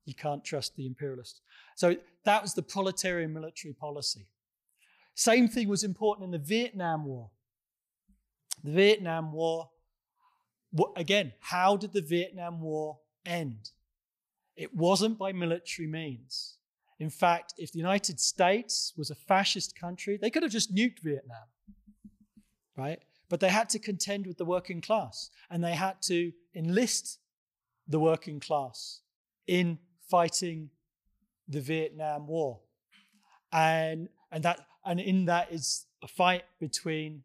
You can't trust the imperialists. So that was the proletarian military policy. Same thing was important in the Vietnam War. The Vietnam War, again, how did the Vietnam War end? It wasn't by military means. In fact, if the United States was a fascist country, they could have just nuked Vietnam, right? But they had to contend with the working class and they had to enlist the working class in fighting the Vietnam War. And, and, that, and in that is a fight between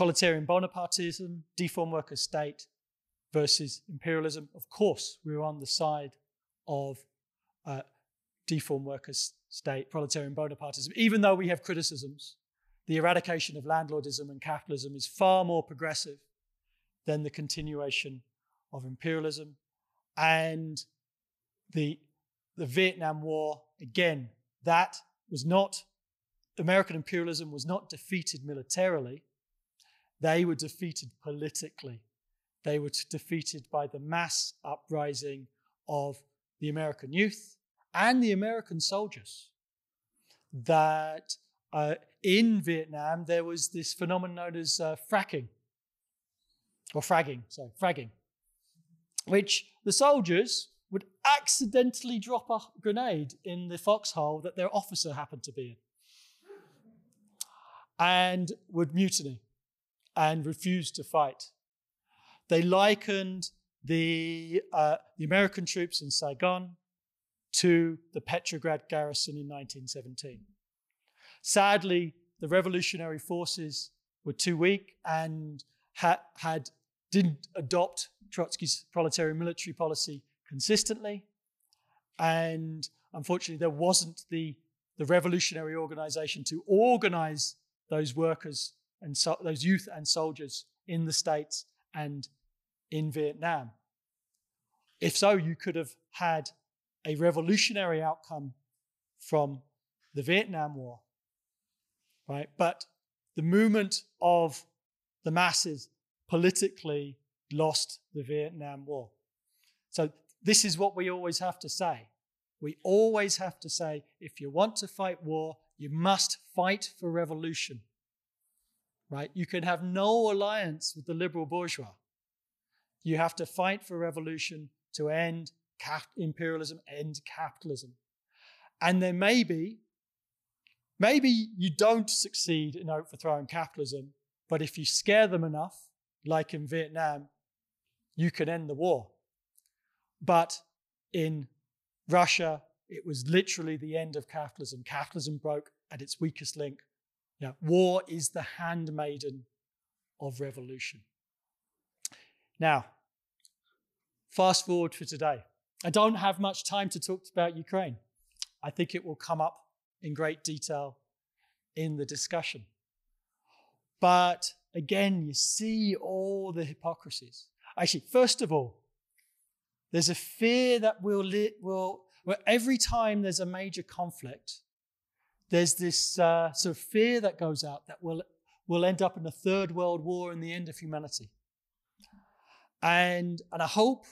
proletarian Bonapartism, deformed worker state versus imperialism. Of course, we were on the side of uh, deformed workers' state, proletarian Bonapartism, even though we have criticisms. The eradication of landlordism and capitalism is far more progressive than the continuation of imperialism. And the, the Vietnam War, again, that was not, American imperialism was not defeated militarily, they were defeated politically. They were defeated by the mass uprising of the American youth and the American soldiers. That uh, in Vietnam there was this phenomenon known as uh, fracking, or fragging, sorry, fragging, which the soldiers would accidentally drop a grenade in the foxhole that their officer happened to be in and would mutiny and refused to fight. They likened the, uh, the American troops in Saigon to the Petrograd garrison in 1917. Sadly, the revolutionary forces were too weak and ha- had didn't adopt Trotsky's proletarian military policy consistently. And unfortunately, there wasn't the, the revolutionary organization to organize those workers and so, those youth and soldiers in the States and in Vietnam. If so, you could have had a revolutionary outcome from the Vietnam War, right? But the movement of the masses politically lost the Vietnam War. So, this is what we always have to say. We always have to say if you want to fight war, you must fight for revolution, right? You can have no alliance with the liberal bourgeois. You have to fight for revolution to end cap- imperialism, end capitalism. And then maybe, maybe you don't succeed in overthrowing capitalism, but if you scare them enough, like in Vietnam, you can end the war. But in Russia, it was literally the end of capitalism. Capitalism broke at its weakest link. Yeah, war is the handmaiden of revolution. Now, fast forward for today. I don't have much time to talk about Ukraine. I think it will come up in great detail in the discussion. But again, you see all the hypocrisies. Actually, first of all, there's a fear that we'll, li- will well, every time there's a major conflict, there's this uh, sort of fear that goes out that we'll, we'll end up in a third world war and the end of humanity. And, and I hope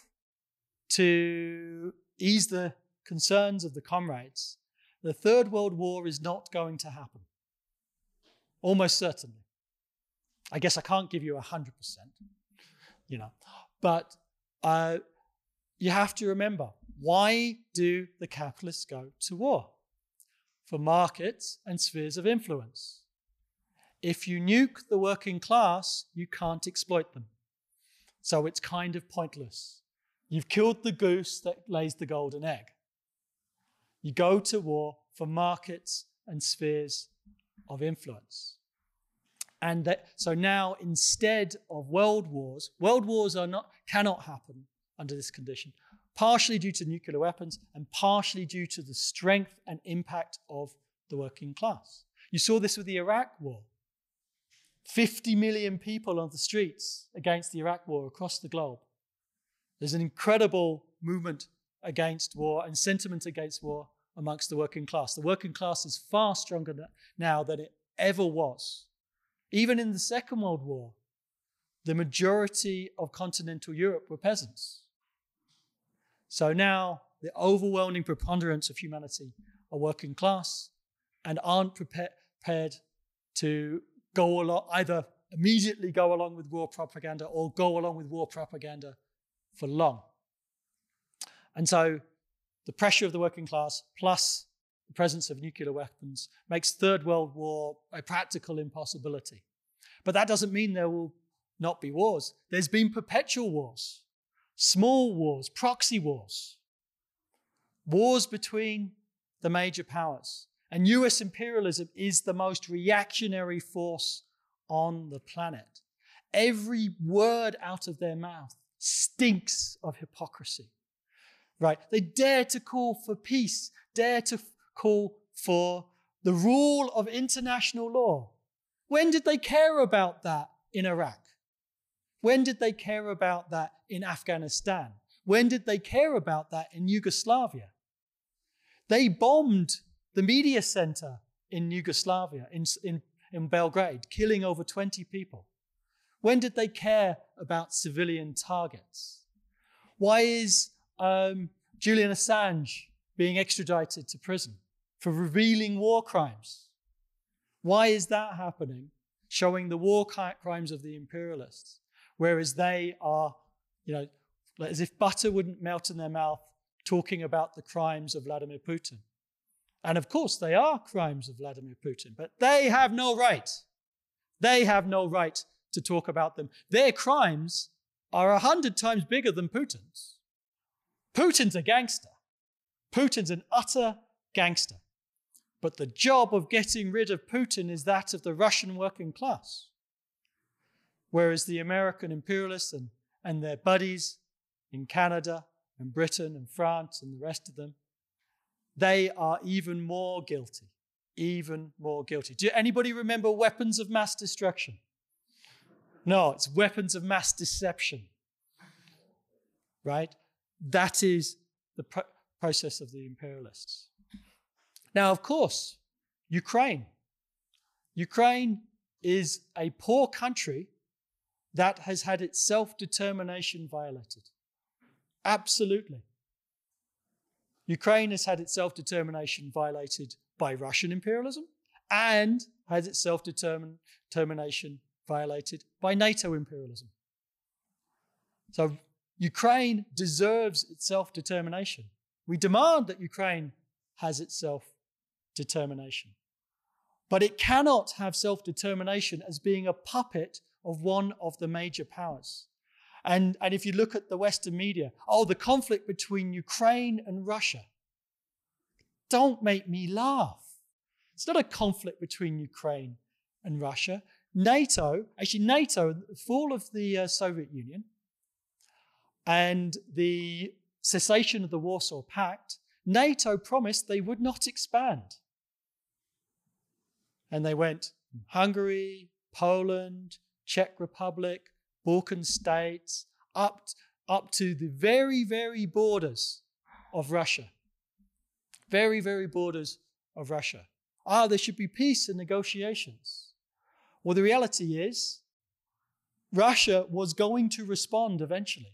to ease the concerns of the comrades, the Third World War is not going to happen. Almost certainly. I guess I can't give you 100%, you know, but uh, you have to remember why do the capitalists go to war? For markets and spheres of influence. If you nuke the working class, you can't exploit them. So it's kind of pointless. You've killed the goose that lays the golden egg. You go to war for markets and spheres of influence. And that, so now, instead of world wars, world wars are not, cannot happen under this condition, partially due to nuclear weapons and partially due to the strength and impact of the working class. You saw this with the Iraq war. 50 million people on the streets against the Iraq war across the globe. There's an incredible movement against war and sentiment against war amongst the working class. The working class is far stronger now than it ever was. Even in the Second World War, the majority of continental Europe were peasants. So now the overwhelming preponderance of humanity are working class and aren't prepared to go along, either immediately go along with war propaganda or go along with war propaganda for long. And so the pressure of the working class plus the presence of nuclear weapons makes Third World War a practical impossibility. But that doesn't mean there will not be wars. There's been perpetual wars, small wars, proxy wars, wars between the major powers. And US imperialism is the most reactionary force on the planet. Every word out of their mouth stinks of hypocrisy. Right? They dare to call for peace, dare to call for the rule of international law. When did they care about that in Iraq? When did they care about that in Afghanistan? When did they care about that in Yugoslavia? They bombed the media center in Yugoslavia, in, in, in Belgrade, killing over 20 people. When did they care about civilian targets? Why is um, Julian Assange being extradited to prison for revealing war crimes? Why is that happening? Showing the war crimes of the imperialists, whereas they are, you know, as if butter wouldn't melt in their mouth, talking about the crimes of Vladimir Putin. And of course, they are crimes of Vladimir Putin, but they have no right. They have no right to talk about them. Their crimes are a hundred times bigger than Putin's. Putin's a gangster. Putin's an utter gangster. But the job of getting rid of Putin is that of the Russian working class. Whereas the American imperialists and, and their buddies in Canada and Britain and France and the rest of them they are even more guilty. Even more guilty. Do anybody remember weapons of mass destruction? No, it's weapons of mass deception. Right? That is the pro- process of the imperialists. Now, of course, Ukraine. Ukraine is a poor country that has had its self determination violated. Absolutely. Ukraine has had its self determination violated by Russian imperialism and has its self determination violated by NATO imperialism. So Ukraine deserves its self determination. We demand that Ukraine has its self determination. But it cannot have self determination as being a puppet of one of the major powers. And, and if you look at the Western media, oh, the conflict between Ukraine and Russia. Don't make me laugh. It's not a conflict between Ukraine and Russia. NATO, actually, NATO, the fall of the uh, Soviet Union and the cessation of the Warsaw Pact, NATO promised they would not expand. And they went Hungary, Poland, Czech Republic, Balkan states, up, up to the very, very borders of Russia. Very, very borders of Russia. Ah, there should be peace and negotiations. Well, the reality is, Russia was going to respond eventually.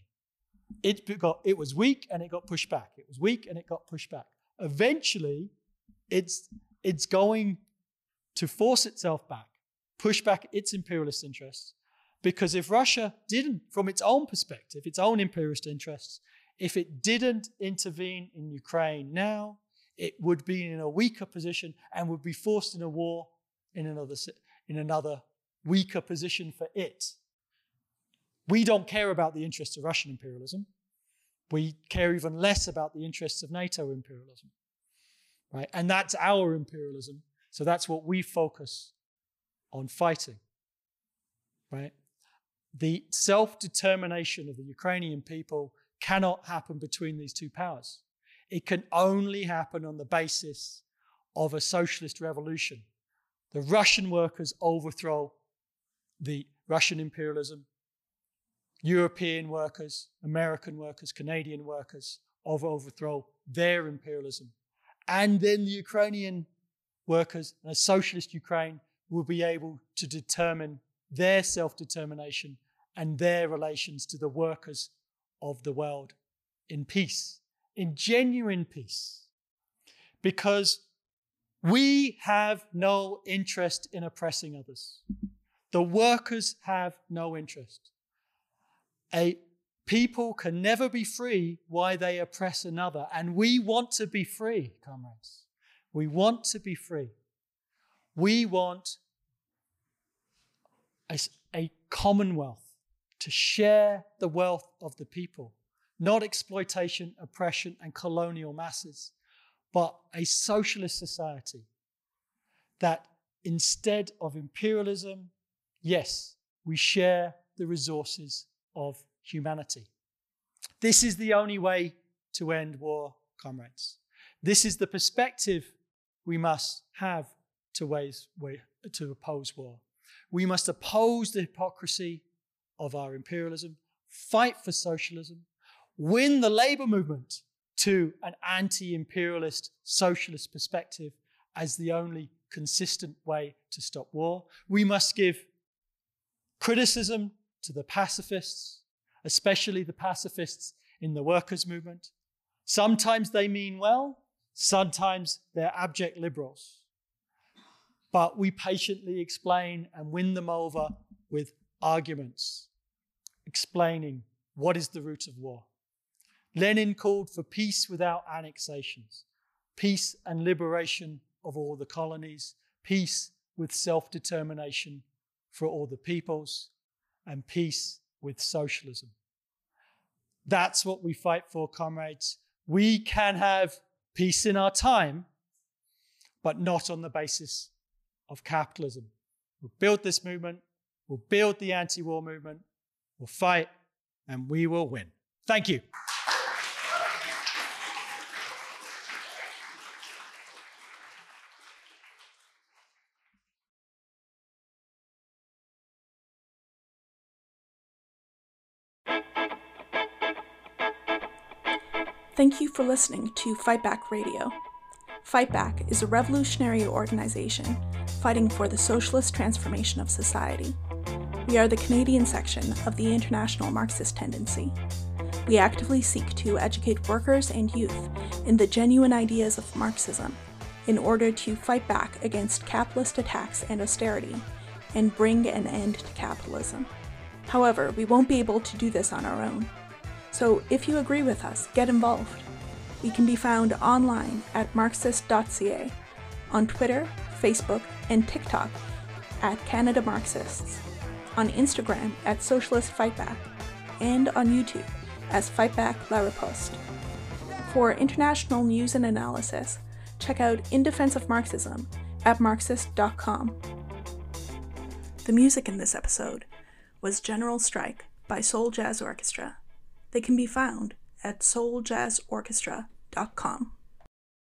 It, got, it was weak and it got pushed back. It was weak and it got pushed back. Eventually, it's, it's going to force itself back, push back its imperialist interests, because if Russia didn't, from its own perspective, its own imperialist interests, if it didn't intervene in Ukraine now, it would be in a weaker position and would be forced in a war in another in another weaker position for it. We don't care about the interests of Russian imperialism. We care even less about the interests of NATO imperialism. Right? And that's our imperialism. So that's what we focus on fighting. Right? The self determination of the Ukrainian people cannot happen between these two powers. It can only happen on the basis of a socialist revolution. The Russian workers overthrow the Russian imperialism. European workers, American workers, Canadian workers overthrow their imperialism. And then the Ukrainian workers and a socialist Ukraine will be able to determine their self determination and their relations to the workers of the world in peace, in genuine peace. Because we have no interest in oppressing others. The workers have no interest. A people can never be free why they oppress another. And we want to be free, comrades. We want to be free. We want a, a commonwealth to share the wealth of the people, not exploitation, oppression, and colonial masses, but a socialist society that instead of imperialism, yes, we share the resources of humanity. This is the only way to end war, comrades. This is the perspective we must have to, ways, to oppose war. We must oppose the hypocrisy of our imperialism, fight for socialism, win the labor movement to an anti imperialist socialist perspective as the only consistent way to stop war. We must give criticism to the pacifists, especially the pacifists in the workers' movement. Sometimes they mean well, sometimes they're abject liberals. But we patiently explain and win them over with arguments, explaining what is the root of war. Lenin called for peace without annexations, peace and liberation of all the colonies, peace with self determination for all the peoples, and peace with socialism. That's what we fight for, comrades. We can have peace in our time, but not on the basis of capitalism. We'll build this movement We'll build the anti war movement, we'll fight, and we will win. Thank you. Thank you for listening to Fight Back Radio. Fight Back is a revolutionary organization fighting for the socialist transformation of society. We are the Canadian section of the International Marxist Tendency. We actively seek to educate workers and youth in the genuine ideas of Marxism in order to fight back against capitalist attacks and austerity and bring an end to capitalism. However, we won't be able to do this on our own. So if you agree with us, get involved. We can be found online at marxist.ca, on Twitter, Facebook, and TikTok at Canada Marxists on Instagram at Socialist Fightback, and on YouTube as Fightback La Riposte. For international news and analysis, check out In Defense of Marxism at Marxist.com. The music in this episode was General Strike by Soul Jazz Orchestra. They can be found at souljazzorchestra.com.